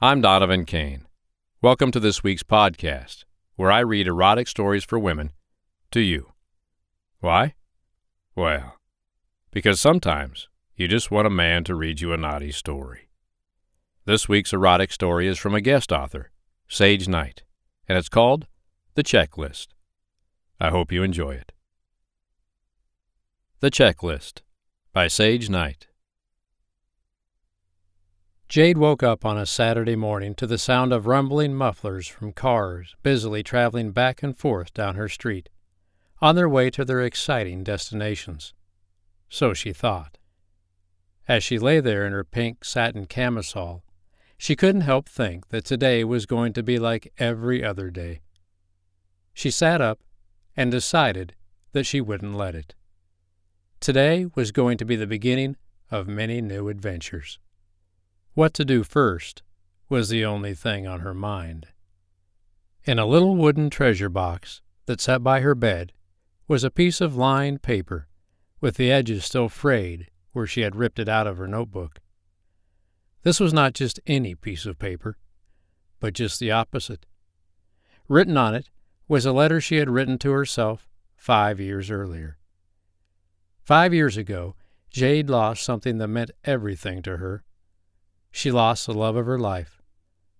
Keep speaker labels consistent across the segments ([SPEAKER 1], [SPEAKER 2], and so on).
[SPEAKER 1] I'm Donovan Kane. Welcome to this week's podcast, where I read erotic stories for women to you. Why? Well, because sometimes you just want a man to read you a naughty story. This week's erotic story is from a guest author, Sage Nite, and it's called The Checklist. I hope you enjoy it. The Checklist by Sage Nite.
[SPEAKER 2] Jade woke up on a Saturday morning to the sound of rumbling mufflers from cars busily traveling back and forth down her street, on their way to their exciting destinations. So she thought. As she lay there in her pink satin camisole, she couldn't help think that today was going to be like every other day. She sat up and decided that she wouldn't let it. Today was going to be the beginning of many new adventures. What to do first was the only thing on her mind. In a little wooden treasure box that sat by her bed was a piece of lined paper, with the edges still frayed where she had ripped it out of her notebook. This was not just any piece of paper, but just the opposite. Written on it was a letter she had written to herself five years earlier. Five years ago, Jade lost something that meant everything to her she lost the love of her life,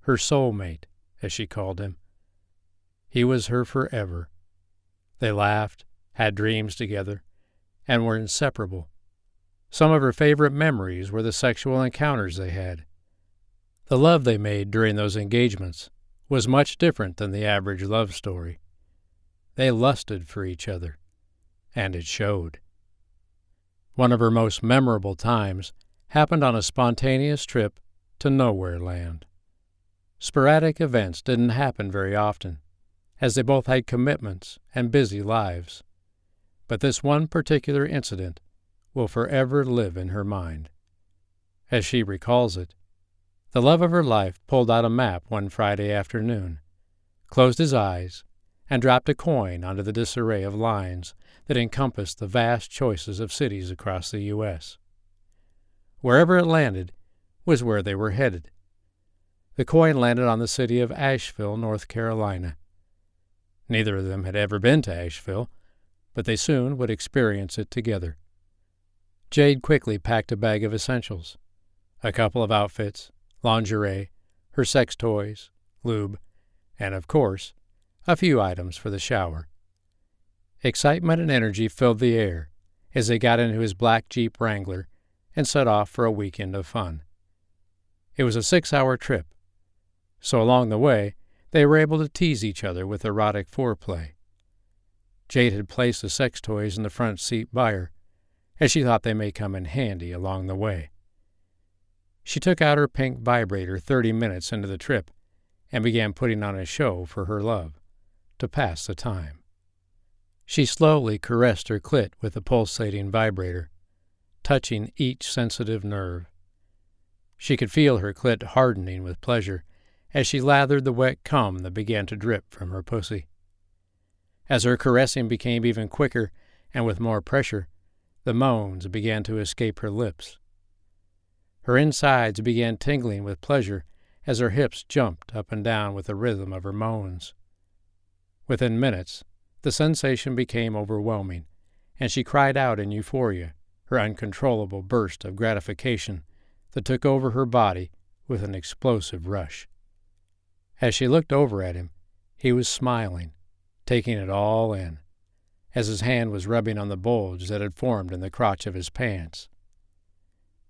[SPEAKER 2] her soulmate, as she called him. He was her forever. They laughed, had dreams together, and were inseparable. Some of her favorite memories were the sexual encounters they had. The love they made during those engagements was much different than the average love story. They lusted for each other, and it showed. One of her most memorable times happened on a spontaneous trip to Nowhere Land. Sporadic events didn't happen very often, as they both had commitments and busy lives. But this one particular incident will forever live in her mind. As she recalls it, the love of her life pulled out a map one Friday afternoon, closed his eyes, and dropped a coin onto the disarray of lines that encompassed the vast choices of cities across the U.S. Wherever it landed was where they were headed. The coin landed on the city of Asheville, North Carolina. Neither of them had ever been to Asheville, but they soon would experience it together. Jade quickly packed a bag of essentials a couple of outfits, lingerie, her sex toys, lube, and, of course, a few items for the shower. Excitement and energy filled the air as they got into his black Jeep Wrangler and set off for a weekend of fun. It was a six hour trip, so along the way they were able to tease each other with erotic foreplay. Jade had placed the sex toys in the front seat by her, as she thought they may come in handy along the way. She took out her pink vibrator thirty minutes into the trip and began putting on a show for her love, to pass the time. She slowly caressed her clit with the pulsating vibrator, touching each sensitive nerve. She could feel her clit hardening with pleasure as she lathered the wet cum that began to drip from her pussy. As her caressing became even quicker and with more pressure, the moans began to escape her lips. Her insides began tingling with pleasure as her hips jumped up and down with the rhythm of her moans. Within minutes, the sensation became overwhelming, and she cried out in euphoria her uncontrollable burst of gratification that took over her body with an explosive rush. As she looked over at him, he was smiling, taking it all in, as his hand was rubbing on the bulge that had formed in the crotch of his pants.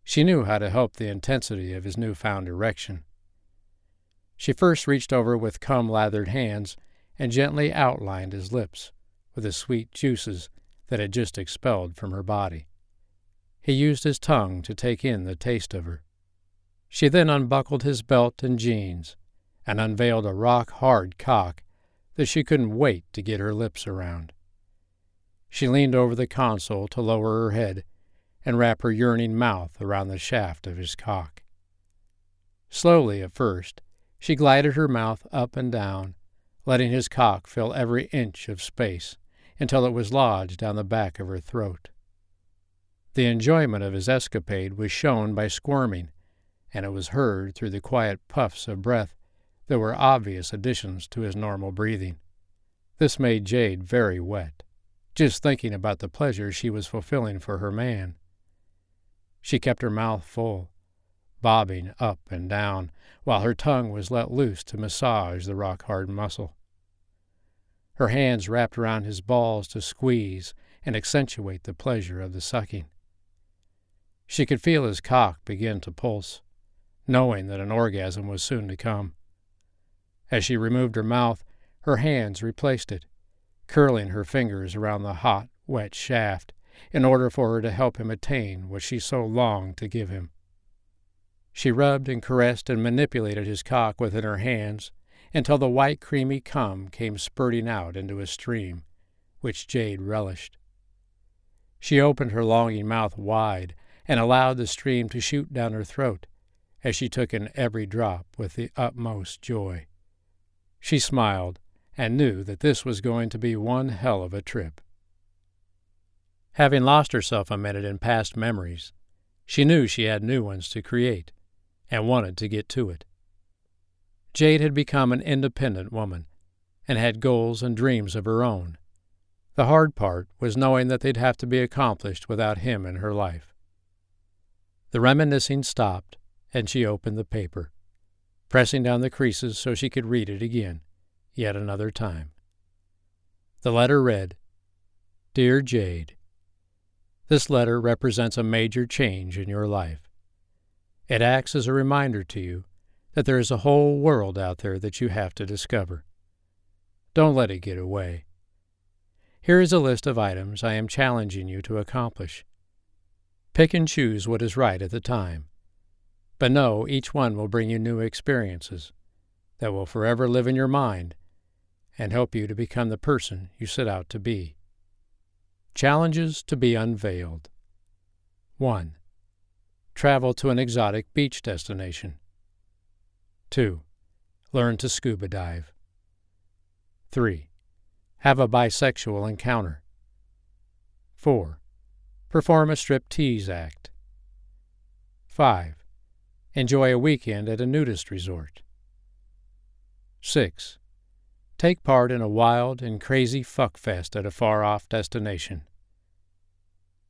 [SPEAKER 2] She knew how to help the intensity of his new-found erection. She first reached over with cum lathered hands and gently outlined his lips with the sweet juices that had just expelled from her body. He used his tongue to take in the taste of her. She then unbuckled his belt and jeans and unveiled a rock hard cock that she couldn't wait to get her lips around. She leaned over the console to lower her head and wrap her yearning mouth around the shaft of his cock. Slowly at first, she glided her mouth up and down, letting his cock fill every inch of space until it was lodged down the back of her throat. The enjoyment of his escapade was shown by squirming and it was heard through the quiet puffs of breath that were obvious additions to his normal breathing. This made Jade very wet, just thinking about the pleasure she was fulfilling for her man. She kept her mouth full, bobbing up and down, while her tongue was let loose to massage the rock hard muscle. Her hands wrapped around his balls to squeeze and accentuate the pleasure of the sucking. She could feel his cock begin to pulse, knowing that an orgasm was soon to come. As she removed her mouth, her hands replaced it, curling her fingers around the hot, wet shaft in order for her to help him attain what she so longed to give him. She rubbed and caressed and manipulated his cock within her hands until the white, creamy cum came spurting out into a stream, which Jade relished. She opened her longing mouth wide and allowed the stream to shoot down her throat as she took in every drop with the utmost joy. She smiled and knew that this was going to be one hell of a trip. Having lost herself a minute in past memories, she knew she had new ones to create and wanted to get to it. Jade had become an independent woman and had goals and dreams of her own. The hard part was knowing that they'd have to be accomplished without him in her life. The reminiscing stopped, and she opened the paper, pressing down the creases so she could read it again, yet another time. The letter read, Dear Jade, This letter represents a major change in your life. It acts as a reminder to you that there is a whole world out there that you have to discover. Don't let it get away. Here is a list of items I am challenging you to accomplish. Pick and choose what is right at the time. But know each one will bring you new experiences that will forever live in your mind and help you to become the person you set out to be. Challenges to be unveiled. 1. Travel to an exotic beach destination. 2. Learn to scuba dive. 3. Have a bisexual encounter. 4. Perform a striptease act. 5. Enjoy a weekend at a nudist resort. 6. Take part in a wild and crazy fuckfest at a far off destination.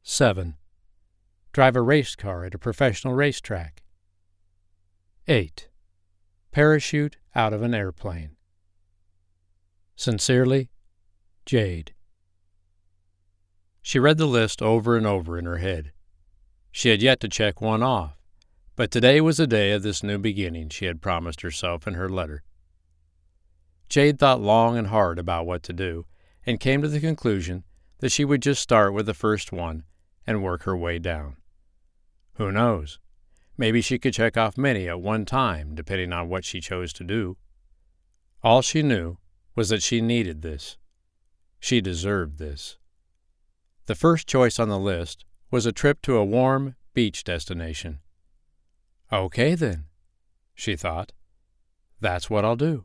[SPEAKER 2] 7. Drive a race car at a professional racetrack. 8. Parachute out of an airplane. Sincerely, Jade. She read the list over and over in her head. She had yet to check one off, but today was the day of this new beginning she had promised herself in her letter. Jade thought long and hard about what to do, and came to the conclusion that she would just start with the first one and work her way down. Who knows? Maybe she could check off many at one time, depending on what she chose to do. All she knew was that she needed this. She deserved this. The first choice on the list was a trip to a warm beach destination. Okay, then, she thought. That's what I'll do.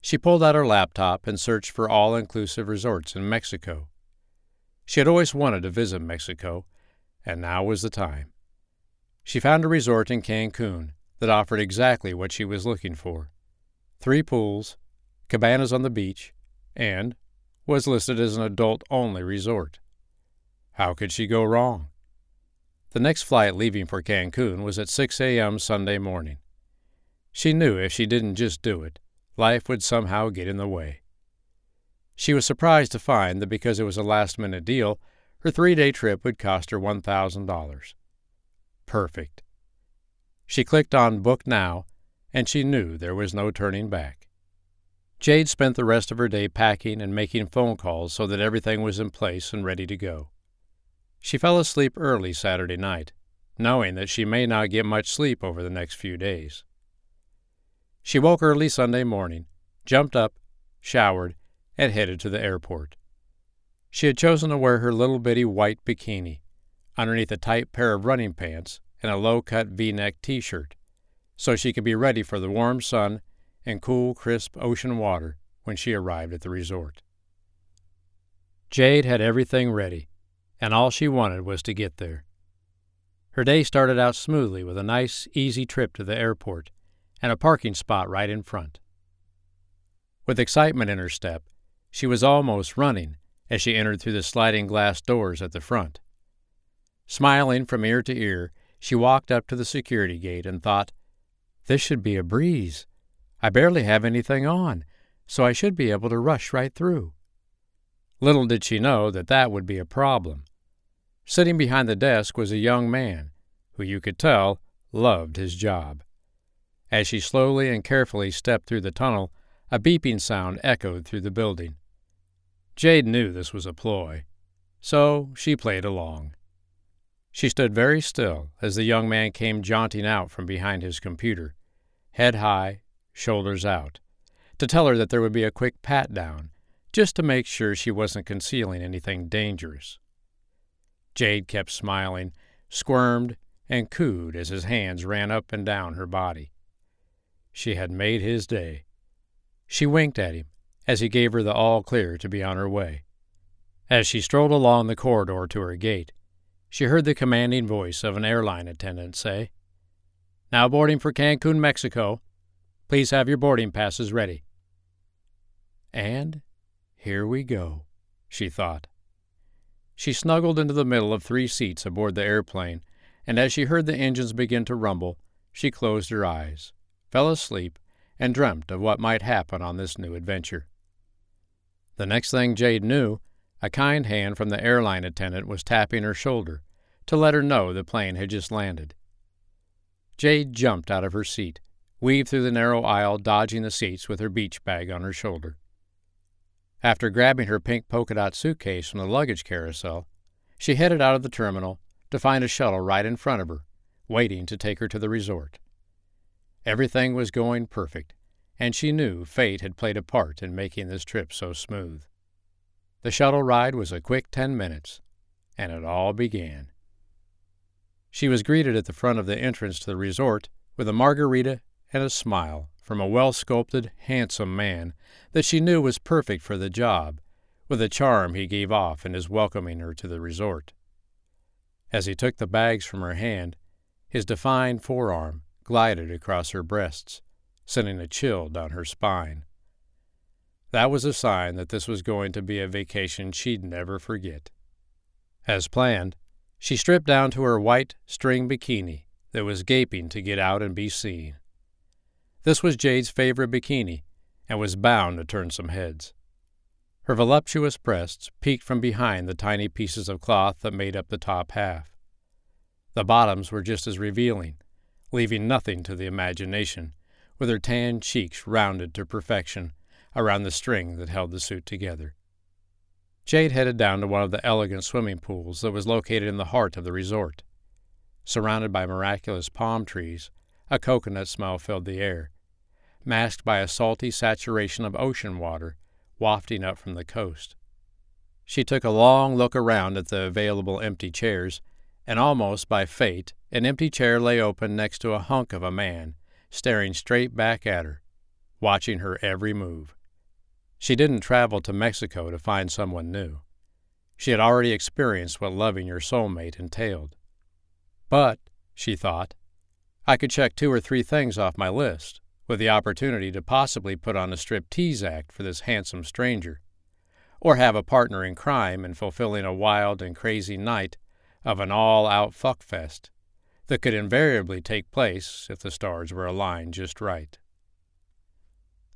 [SPEAKER 2] She pulled out her laptop and searched for all inclusive resorts in Mexico. She had always wanted to visit Mexico, and now was the time. She found a resort in Cancun that offered exactly what she was looking for three pools, cabanas on the beach, and, was listed as an adult only resort. How could she go wrong? The next flight leaving for Cancun was at 6 a.m. Sunday morning. She knew if she didn't just do it, life would somehow get in the way. She was surprised to find that because it was a last minute deal, her three day trip would cost her $1,000. Perfect. She clicked on Book Now, and she knew there was no turning back. Jade spent the rest of her day packing and making phone calls so that everything was in place and ready to go. She fell asleep early Saturday night, knowing that she may not get much sleep over the next few days. She woke early Sunday morning, jumped up, showered, and headed to the airport. She had chosen to wear her little bitty white bikini, underneath a tight pair of running pants and a low cut v neck t shirt, so she could be ready for the warm sun and cool, crisp ocean water when she arrived at the resort. Jade had everything ready, and all she wanted was to get there. Her day started out smoothly with a nice, easy trip to the airport and a parking spot right in front. With excitement in her step, she was almost running as she entered through the sliding glass doors at the front. Smiling from ear to ear, she walked up to the security gate and thought, This should be a breeze. I barely have anything on, so I should be able to rush right through. Little did she know that that would be a problem. Sitting behind the desk was a young man who you could tell loved his job. As she slowly and carefully stepped through the tunnel, a beeping sound echoed through the building. Jade knew this was a ploy, so she played along. She stood very still as the young man came jaunting out from behind his computer, head high, shoulders out, to tell her that there would be a quick pat down, just to make sure she wasn't concealing anything dangerous. Jade kept smiling, squirmed, and cooed as his hands ran up and down her body. She had made his day. She winked at him as he gave her the all clear to be on her way. As she strolled along the corridor to her gate, she heard the commanding voice of an airline attendant say, Now boarding for Cancun, Mexico. Please have your boarding passes ready. And here we go, she thought. She snuggled into the middle of three seats aboard the airplane, and as she heard the engines begin to rumble, she closed her eyes, fell asleep, and dreamt of what might happen on this new adventure. The next thing Jade knew, a kind hand from the airline attendant was tapping her shoulder to let her know the plane had just landed. Jade jumped out of her seat, weaved through the narrow aisle, dodging the seats with her beach bag on her shoulder. After grabbing her pink polka dot suitcase from the luggage carousel, she headed out of the terminal to find a shuttle right in front of her, waiting to take her to the resort. Everything was going perfect, and she knew fate had played a part in making this trip so smooth. The shuttle ride was a quick ten minutes, and it all began. She was greeted at the front of the entrance to the resort with a margarita and a smile from a well sculpted, handsome man that she knew was perfect for the job, with the charm he gave off in his welcoming her to the resort. As he took the bags from her hand, his defined forearm glided across her breasts, sending a chill down her spine. That was a sign that this was going to be a vacation she'd never forget. As planned, she stripped down to her white string bikini that was gaping to get out and be seen. This was Jade's favorite bikini and was bound to turn some heads. Her voluptuous breasts peeked from behind the tiny pieces of cloth that made up the top half. The bottoms were just as revealing, leaving nothing to the imagination, with her tan cheeks rounded to perfection around the string that held the suit together. Jade headed down to one of the elegant swimming pools that was located in the heart of the resort. Surrounded by miraculous palm trees, a coconut smell filled the air, masked by a salty saturation of ocean water wafting up from the coast. She took a long look around at the available empty chairs, and almost by fate, an empty chair lay open next to a hunk of a man staring straight back at her, watching her every move. She didn't travel to Mexico to find someone new. She had already experienced what loving your soulmate entailed. But, she thought, I could check two or three things off my list, with the opportunity to possibly put on a strip-tease act for this handsome stranger, or have a partner in crime in fulfilling a wild and crazy night of an all-out fuckfest that could invariably take place if the stars were aligned just right.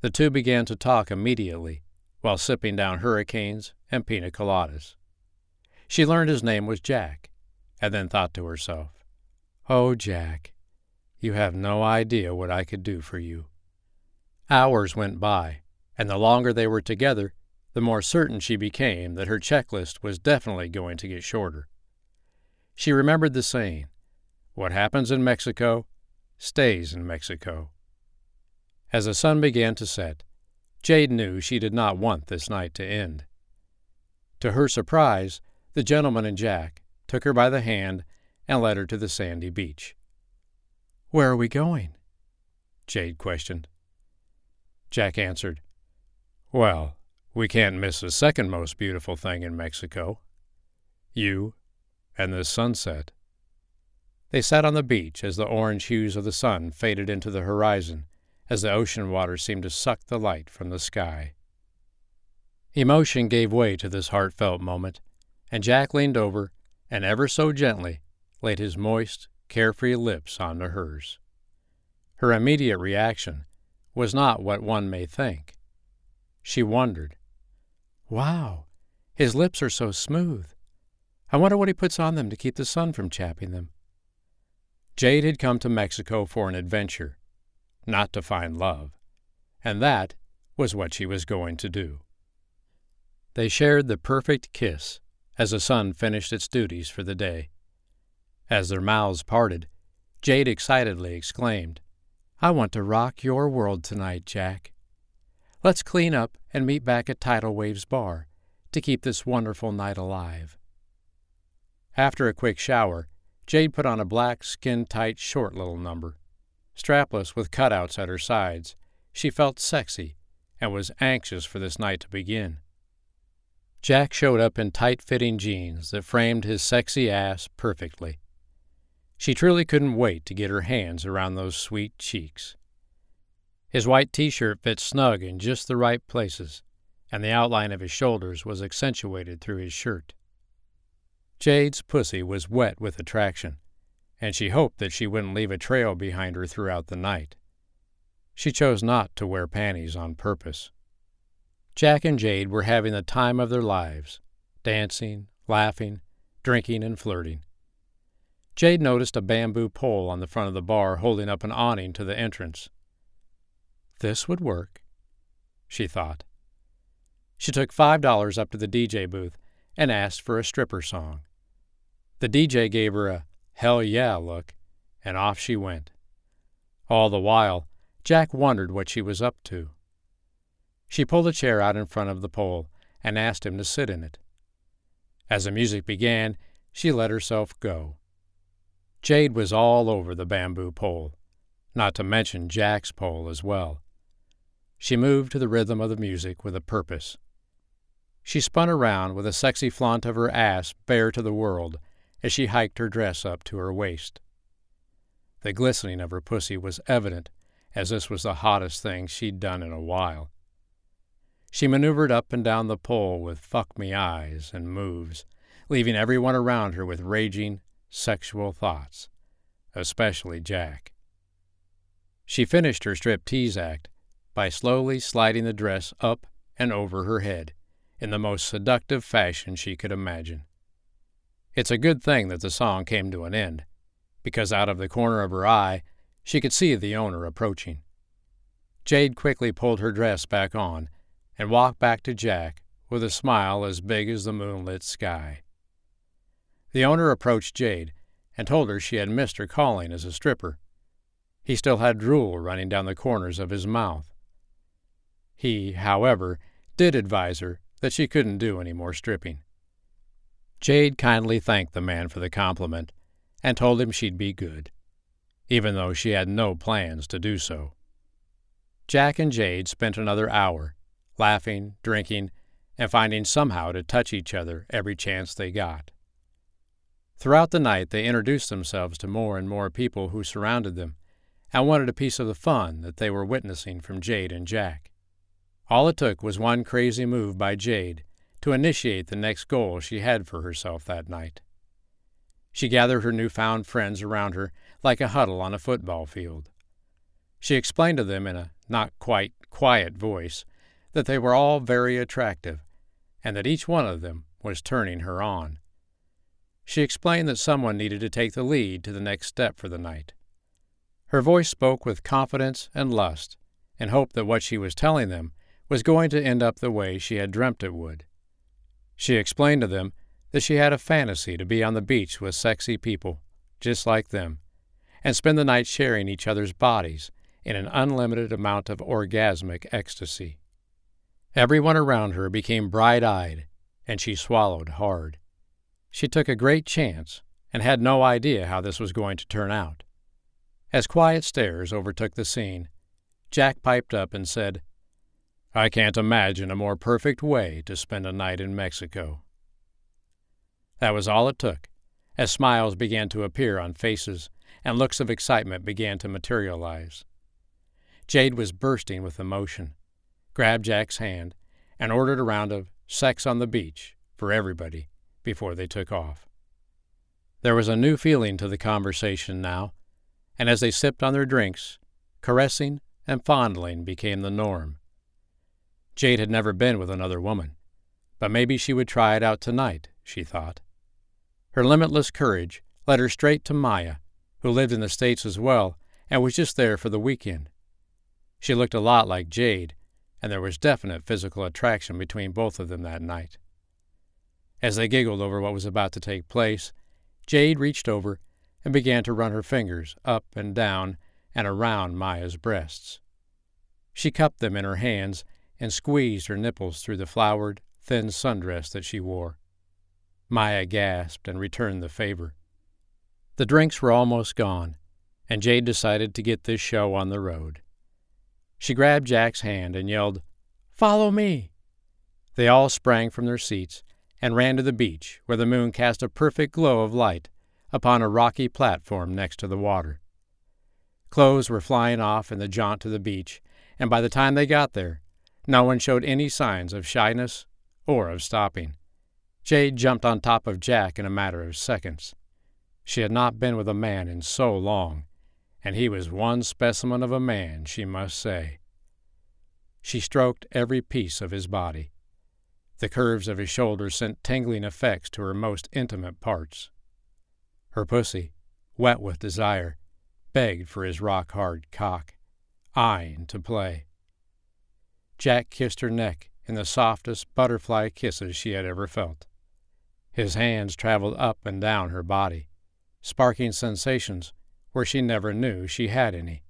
[SPEAKER 2] The two began to talk immediately while sipping down hurricanes and pina coladas. She learned his name was Jack, and then thought to herself, Oh, Jack, you have no idea what I could do for you. Hours went by, and the longer they were together, the more certain she became that her checklist was definitely going to get shorter. She remembered the saying, What happens in Mexico stays in Mexico. As the sun began to set, Jade knew she did not want this night to end. To her surprise, the gentleman and Jack took her by the hand and led her to the sandy beach. Where are we going? Jade questioned. Jack answered, Well, we can't miss the second most beautiful thing in Mexico. You and the sunset. They sat on the beach as the orange hues of the sun faded into the horizon, as the ocean water seemed to suck the light from the sky. Emotion gave way to this heartfelt moment, and Jack leaned over and ever so gently laid his moist, carefree lips onto hers. Her immediate reaction was not what one may think. She wondered, Wow, his lips are so smooth. I wonder what he puts on them to keep the sun from chapping them. Jade had come to Mexico for an adventure, not to find love, and that was what she was going to do. They shared the perfect kiss as the sun finished its duties for the day. As their mouths parted, Jade excitedly exclaimed, I want to rock your world tonight, Jack. Let's clean up and meet back at Tidal Waves Bar to keep this wonderful night alive. After a quick shower, Jade put on a black, skin tight, short little number. Strapless with cutouts at her sides, she felt sexy and was anxious for this night to begin. Jack showed up in tight fitting jeans that framed his sexy ass perfectly. She truly couldn't wait to get her hands around those sweet cheeks. His white t shirt fit snug in just the right places, and the outline of his shoulders was accentuated through his shirt. Jade's pussy was wet with attraction, and she hoped that she wouldn't leave a trail behind her throughout the night. She chose not to wear panties on purpose. Jack and Jade were having the time of their lives, dancing, laughing, drinking, and flirting. Jade noticed a bamboo pole on the front of the bar holding up an awning to the entrance. This would work, she thought. She took five dollars up to the DJ booth and asked for a stripper song. The DJ gave her a hell yeah look, and off she went. All the while, Jack wondered what she was up to. She pulled a chair out in front of the pole and asked him to sit in it. As the music began, she let herself go. Jade was all over the bamboo pole, not to mention Jack's pole as well. She moved to the rhythm of the music with a purpose. She spun around with a sexy flaunt of her ass bare to the world as she hiked her dress up to her waist. The glistening of her pussy was evident, as this was the hottest thing she'd done in a while. She maneuvered up and down the pole with fuck me eyes and moves, leaving everyone around her with raging, sexual thoughts, especially Jack. She finished her striptease act by slowly sliding the dress up and over her head in the most seductive fashion she could imagine. It's a good thing that the song came to an end, because out of the corner of her eye she could see the owner approaching. Jade quickly pulled her dress back on and walked back to Jack with a smile as big as the moonlit sky. The owner approached Jade and told her she had missed her calling as a stripper. He still had drool running down the corners of his mouth. He, however, did advise her that she couldn't do any more stripping. Jade kindly thanked the man for the compliment and told him she'd be good, even though she had no plans to do so. Jack and Jade spent another hour, laughing, drinking, and finding somehow to touch each other every chance they got. Throughout the night, they introduced themselves to more and more people who surrounded them and wanted a piece of the fun that they were witnessing from Jade and Jack. All it took was one crazy move by Jade to initiate the next goal she had for herself that night. She gathered her newfound friends around her like a huddle on a football field. She explained to them in a not quite quiet voice that they were all very attractive and that each one of them was turning her on. She explained that someone needed to take the lead to the next step for the night. Her voice spoke with confidence and lust, and hoped that what she was telling them was going to end up the way she had dreamt it would. She explained to them that she had a fantasy to be on the beach with sexy people, just like them, and spend the night sharing each other's bodies in an unlimited amount of orgasmic ecstasy. Everyone around her became bright eyed, and she swallowed hard. She took a great chance and had no idea how this was going to turn out. As quiet stares overtook the scene, Jack piped up and said, I can't imagine a more perfect way to spend a night in Mexico. That was all it took, as smiles began to appear on faces and looks of excitement began to materialize. Jade was bursting with emotion, grabbed Jack's hand, and ordered a round of sex on the beach for everybody before they took off. There was a new feeling to the conversation now, and as they sipped on their drinks, caressing and fondling became the norm. Jade had never been with another woman, but maybe she would try it out tonight, she thought. Her limitless courage led her straight to Maya, who lived in the States as well and was just there for the weekend. She looked a lot like Jade, and there was definite physical attraction between both of them that night. As they giggled over what was about to take place, Jade reached over and began to run her fingers up and down and around Maya's breasts. She cupped them in her hands and squeezed her nipples through the flowered, thin sundress that she wore. Maya gasped and returned the favor. The drinks were almost gone, and Jade decided to get this show on the road. She grabbed Jack's hand and yelled, Follow me! They all sprang from their seats and ran to the beach, where the moon cast a perfect glow of light upon a rocky platform next to the water. Clothes were flying off in the jaunt to the beach, and by the time they got there, no one showed any signs of shyness or of stopping. Jade jumped on top of Jack in a matter of seconds. She had not been with a man in so long, and he was one specimen of a man, she must say. She stroked every piece of his body. The curves of his shoulders sent tingling effects to her most intimate parts. Her pussy, wet with desire, begged for his rock hard cock, eyeing to play. Jack kissed her neck in the softest butterfly kisses she had ever felt. His hands traveled up and down her body, sparking sensations where she never knew she had any.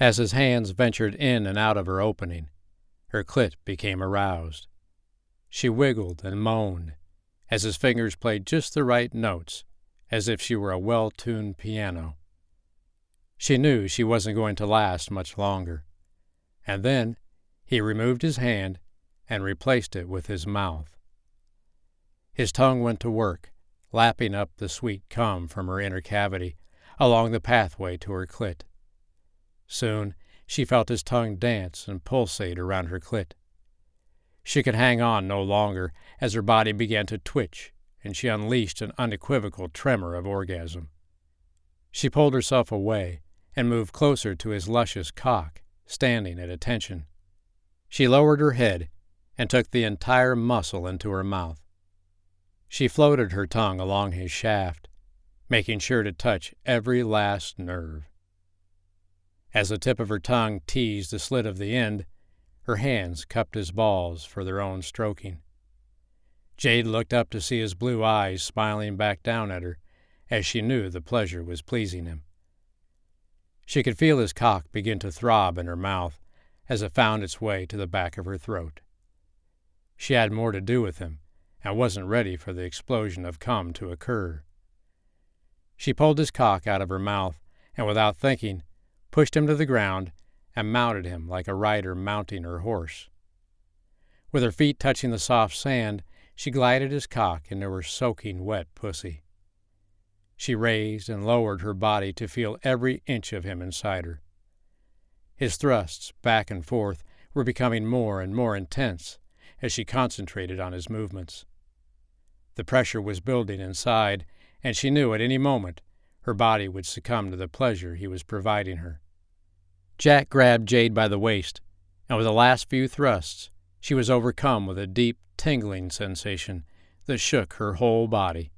[SPEAKER 2] As his hands ventured in and out of her opening, her clit became aroused. She wiggled and moaned as his fingers played just the right notes, as if she were a well tuned piano. She knew she wasn't going to last much longer. And then he removed his hand and replaced it with his mouth. His tongue went to work, lapping up the sweet cum from her inner cavity along the pathway to her clit. Soon she felt his tongue dance and pulsate around her clit. She could hang on no longer as her body began to twitch and she unleashed an unequivocal tremor of orgasm. She pulled herself away and moved closer to his luscious cock, standing at attention. She lowered her head and took the entire muscle into her mouth. She floated her tongue along his shaft, making sure to touch every last nerve. As the tip of her tongue teased the slit of the end, her hands cupped his balls for their own stroking. Jade looked up to see his blue eyes smiling back down at her, as she knew the pleasure was pleasing him. She could feel his cock begin to throb in her mouth as it found its way to the back of her throat. She had more to do with him, and wasn't ready for the explosion of cum to occur. She pulled his cock out of her mouth, and without thinking, pushed him to the ground and mounted him like a rider mounting her horse. With her feet touching the soft sand, she glided his cock into her soaking wet pussy. She raised and lowered her body to feel every inch of him inside her. His thrusts, back and forth, were becoming more and more intense as she concentrated on his movements. The pressure was building inside, and she knew at any moment her body would succumb to the pleasure he was providing her. Jack grabbed Jade by the waist, and with the last few thrusts, she was overcome with a deep, tingling sensation that shook her whole body.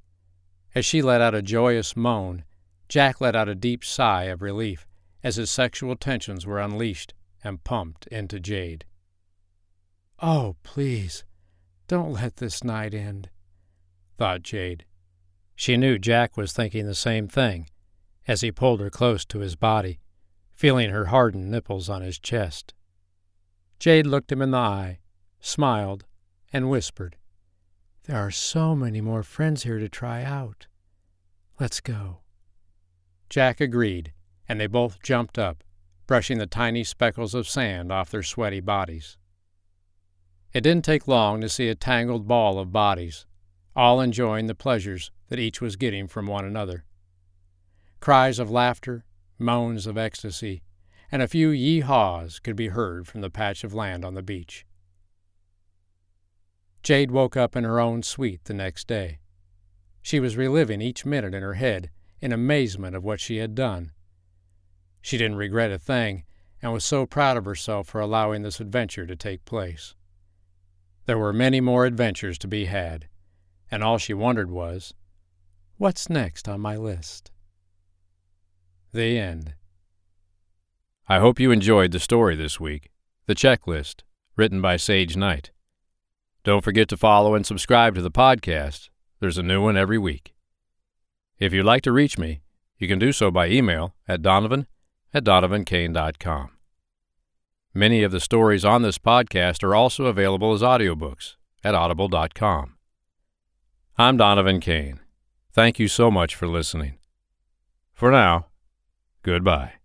[SPEAKER 2] As she let out a joyous moan, Jack let out a deep sigh of relief as his sexual tensions were unleashed and pumped into Jade. Oh, please, don't let this night end, thought Jade. She knew Jack was thinking the same thing as he pulled her close to his body, feeling her hardened nipples on his chest. Jade looked him in the eye, smiled, and whispered, There are so many more friends here to try out. Let's go. Jack agreed, and they both jumped up, brushing the tiny speckles of sand off their sweaty bodies. It didn't take long to see a tangled ball of bodies, all enjoying the pleasures that each was getting from one another. Cries of laughter, moans of ecstasy, and a few yee-haws could be heard from the patch of land on the beach. Jade woke up in her own suite the next day. She was reliving each minute in her head in amazement of what she had done. She didn't regret a thing and was so proud of herself for allowing this adventure to take place. There were many more adventures to be had, and all she wondered was, What's next on my list? The end.
[SPEAKER 1] I hope you enjoyed the story this week, The Checklist, written by Sage Nite. Don't forget to follow and subscribe to the podcast. There's a new one every week. If you'd like to reach me, you can do so by email at donovan at donovankane.com. Many of the stories on this podcast are also available as audiobooks at audible.com. I'm Donovan Kane. Thank you so much for listening. For now, goodbye.